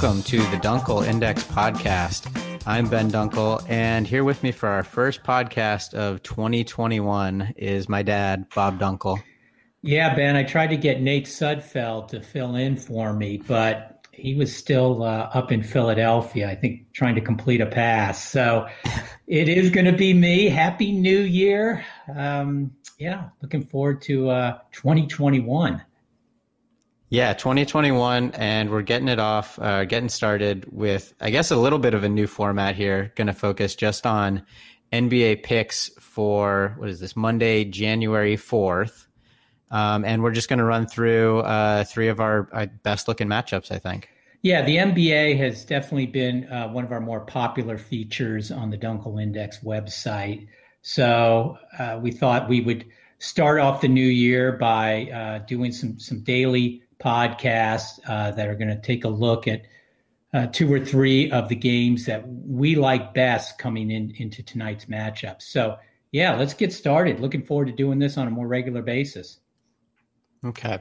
Welcome to the Dunkel Index podcast. I'm Ben Dunkel, and here with me for our first podcast of 2021 is my dad, Bob Dunkel. Yeah, Ben, I tried to get Nate Sudfeld to fill in for me, but he was still uh, up in Philadelphia, I think, trying to complete a pass. So it is going to be me. Happy New Year. Um, yeah, looking forward to uh, 2021. Yeah, 2021, and we're getting it off, uh, getting started with, I guess, a little bit of a new format here. Going to focus just on NBA picks for, what is this, Monday, January 4th. Um, and we're just going to run through uh, three of our uh, best looking matchups, I think. Yeah, the NBA has definitely been uh, one of our more popular features on the Dunkel Index website. So uh, we thought we would start off the new year by uh, doing some some daily podcasts uh, that are going to take a look at two or three of the games that we like best coming in into tonight's matchup. So yeah, let's get started. Looking forward to doing this on a more regular basis. Okay.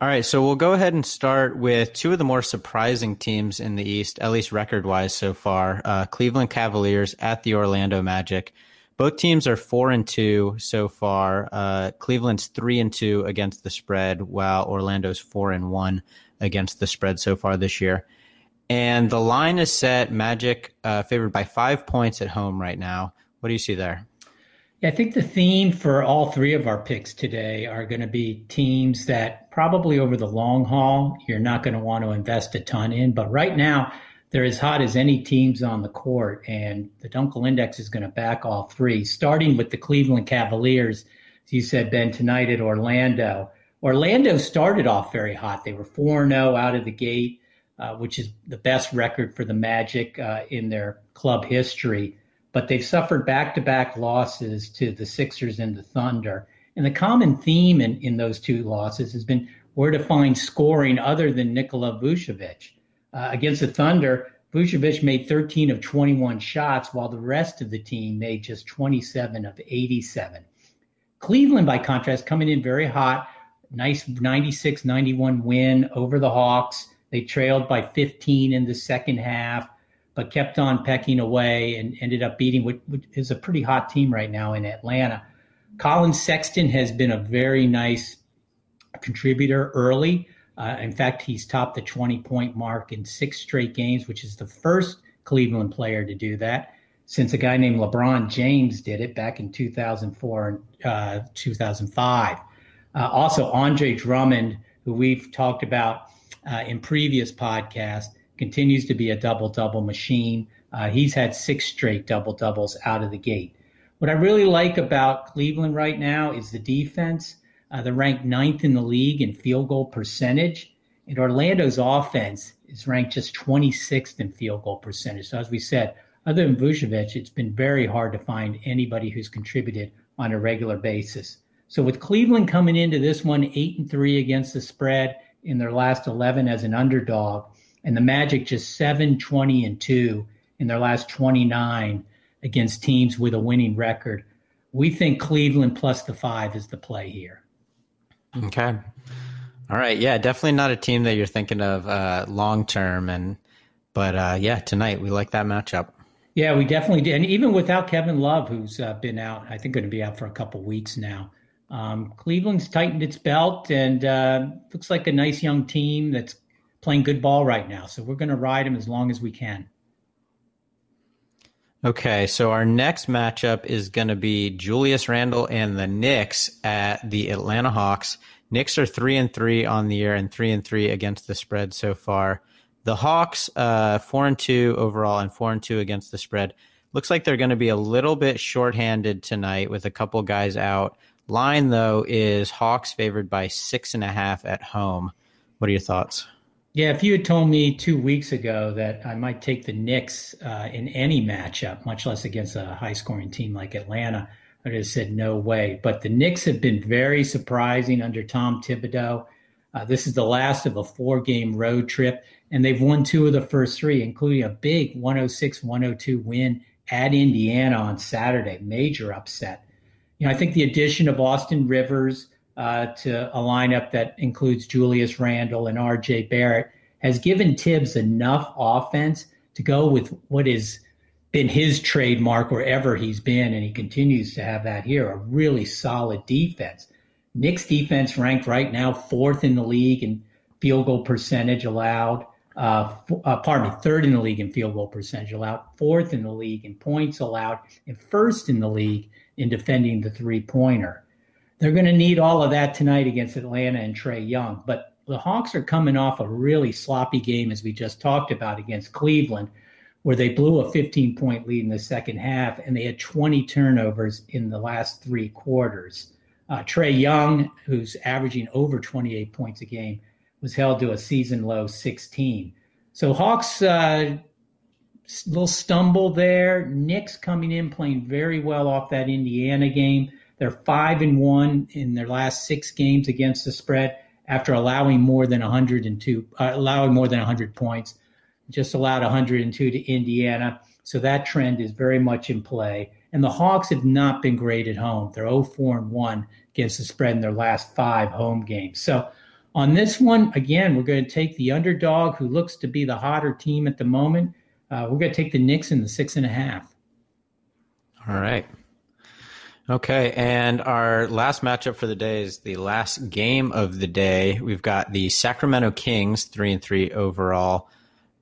All right. So we'll go ahead and start with two of the more surprising teams in the East, at least record wise so far uh, Cleveland Cavaliers at the Orlando Magic. Both teams are four and two so far. Uh, Cleveland's three and two against the spread, while Orlando's four and one against the spread so far this year. And the line is set Magic uh, favored by five points at home right now. What do you see there? Yeah, I think the theme for all three of our picks today are going to be teams that probably over the long haul you're not going to want to invest a ton in. But right now, they're as hot as any teams on the court, and the Dunkel Index is going to back all three, starting with the Cleveland Cavaliers. As you said, Ben, tonight at Orlando. Orlando started off very hot. They were 4 0 out of the gate, uh, which is the best record for the Magic uh, in their club history but they've suffered back to back losses to the Sixers and the Thunder. And the common theme in, in those two losses has been where to find scoring other than Nikola Vucevic. Uh, against the Thunder, Vucevic made 13 of 21 shots, while the rest of the team made just 27 of 87. Cleveland, by contrast, coming in very hot, nice 96 91 win over the Hawks. They trailed by 15 in the second half but kept on pecking away and ended up beating what, what is a pretty hot team right now in Atlanta. Collin Sexton has been a very nice contributor early. Uh, in fact, he's topped the 20 point mark in six straight games, which is the first Cleveland player to do that since a guy named LeBron James did it back in 2004 and uh, 2005. Uh, also, Andre Drummond, who we've talked about uh, in previous podcasts, continues to be a double double machine. Uh, he's had six straight double doubles out of the gate. What I really like about Cleveland right now is the defense. Uh, they're ranked ninth in the league in field goal percentage, and Orlando's offense is ranked just 26th in field goal percentage. So, as we said, other than Vucevic, it's been very hard to find anybody who's contributed on a regular basis. So, with Cleveland coming into this one eight and three against the spread in their last 11 as an underdog, and the Magic just 7 20 and 2 in their last 29 against teams with a winning record. We think Cleveland plus the 5 is the play here. Okay. All right, yeah, definitely not a team that you're thinking of uh, long term and but uh, yeah, tonight we like that matchup. Yeah, we definitely did. And even without Kevin Love, who's uh, been out, I think going to be out for a couple weeks now. Um, Cleveland's tightened its belt and uh, looks like a nice young team that's playing good ball right now. So we're going to ride them as long as we can. Okay, so our next matchup is going to be Julius Randle and the Knicks at the Atlanta Hawks. Knicks are three and three on the year and three and three against the spread so far. The Hawks, uh, four and two overall and four and two against the spread. Looks like they're going to be a little bit shorthanded tonight with a couple guys out. Line though is Hawks favored by six and a half at home. What are your thoughts? Yeah, if you had told me two weeks ago that I might take the Knicks uh, in any matchup, much less against a high scoring team like Atlanta, I'd have said no way. But the Knicks have been very surprising under Tom Thibodeau. Uh, this is the last of a four game road trip, and they've won two of the first three, including a big 106 102 win at Indiana on Saturday. Major upset. You know, I think the addition of Austin Rivers, to a lineup that includes Julius Randle and R.J. Barrett has given Thibs enough offense to go with what has been his trademark wherever he's been, and he continues to have that here a really solid defense. Knicks defense ranked right now fourth in the league in field goal percentage allowed. Uh, uh, pardon me, third in the league in field goal percentage allowed, fourth in the league in points allowed, and first in the league in defending the three pointer. They're going to need all of that tonight against Atlanta and Trae Young. But the Hawks are coming off a really sloppy game, as we just talked about, against Cleveland, where they blew a 15 point lead in the second half and they had 20 turnovers in the last three quarters. Uh, Trae Young, who's averaging over 28 points a game, was held to a season low 16. So Hawks, uh, little stumble there. Knicks coming in playing very well off that Indiana game. They're five and one in their last six games against the spread after allowing more than 102, uh, allowing more than 100 points. Just allowed 102 to Indiana. So that trend is very much in play. And the Hawks have not been great at home. They're 0 4 and 1 against the spread in their last five home games. So on this one, again, we're going to take the underdog who looks to be the hotter team at the moment. Uh, we're going to take the Knicks in the six and a half. All right. Okay, and our last matchup for the day is the last game of the day. We've got the Sacramento Kings, three and three overall.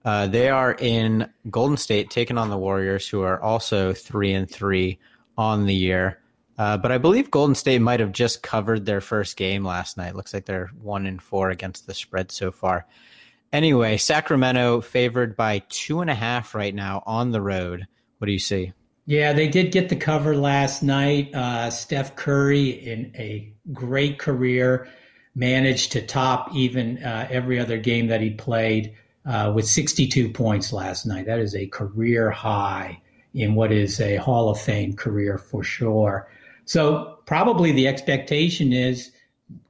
Uh, they are in Golden State, taking on the Warriors, who are also three and three on the year. Uh, but I believe Golden State might have just covered their first game last night. Looks like they're one and four against the spread so far. Anyway, Sacramento favored by two and a half right now on the road. What do you see? Yeah, they did get the cover last night. Uh, Steph Curry, in a great career, managed to top even uh, every other game that he played uh, with 62 points last night. That is a career high in what is a Hall of Fame career for sure. So probably the expectation is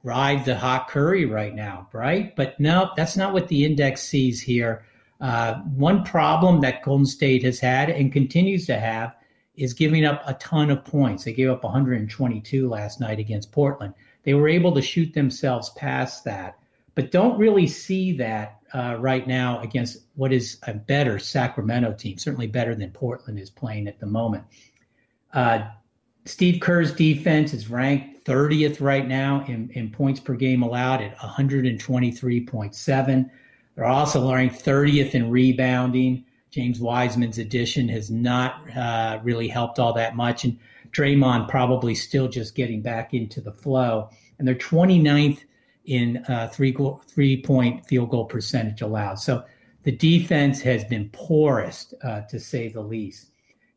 ride the hot Curry right now, right? But no, that's not what the index sees here. Uh, one problem that Golden State has had and continues to have is giving up a ton of points. They gave up 122 last night against Portland. They were able to shoot themselves past that, but don't really see that uh, right now against what is a better Sacramento team, certainly better than Portland is playing at the moment. Uh, Steve Kerr's defense is ranked 30th right now in, in points per game allowed at 123.7. They're also ranked 30th in rebounding. James Wiseman's addition has not uh, really helped all that much. And Draymond probably still just getting back into the flow. And they're 29th in uh, three goal, three point field goal percentage allowed. So the defense has been poorest, uh, to say the least.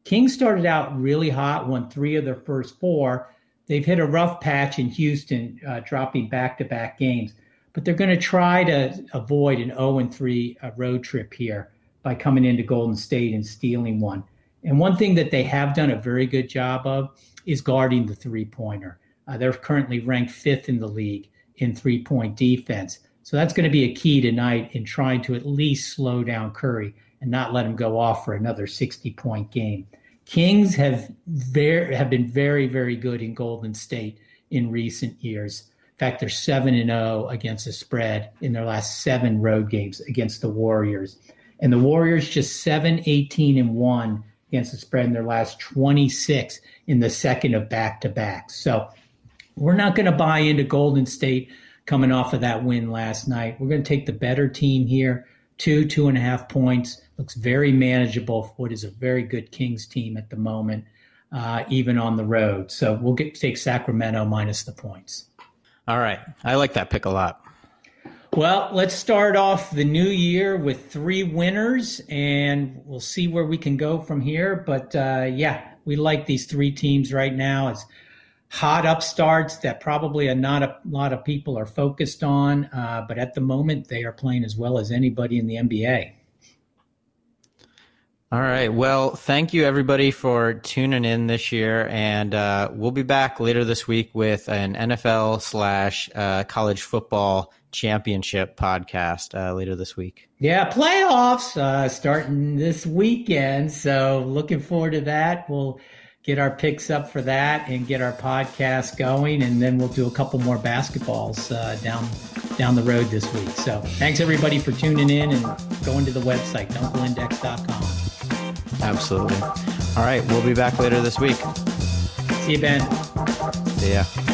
Kings started out really hot, won three of their first four. They've hit a rough patch in Houston, uh, dropping back to back games, but they're going to try to avoid an 0 3 uh, road trip here by coming into Golden State and stealing one. And one thing that they have done a very good job of is guarding the three pointer. Uh, they're currently ranked fifth in the league in three point defense. So that's going to be a key tonight in trying to at least slow down Curry and not let him go off for another 60 point game. Kings have very have been very very good in Golden State in recent years. In fact, they're 7 and 0 against the spread in their last 7 road games against the Warriors. And the Warriors just 7 18 and 1 against the spread in their last 26 in the second of back to back. So we're not going to buy into Golden State coming off of that win last night. We're going to take the better team here, two, two and a half points. Looks very manageable for what is a very good Kings team at the moment, uh, even on the road. So we'll get take Sacramento minus the points. All right. I like that pick a lot. Well, let's start off the new year with three winners, and we'll see where we can go from here. But uh, yeah, we like these three teams right now. It's hot upstarts that probably a not a lot of people are focused on, uh, but at the moment they are playing as well as anybody in the NBA. All right. Well, thank you everybody for tuning in this year, and uh, we'll be back later this week with an NFL slash uh, college football championship podcast uh, later this week. Yeah, playoffs uh, starting this weekend, so looking forward to that. We'll get our picks up for that and get our podcast going, and then we'll do a couple more basketballs uh, down down the road this week. So thanks everybody for tuning in and going to the website, DunkelIndex.com. Absolutely. All right. We'll be back later this week. See you, Ben. See ya.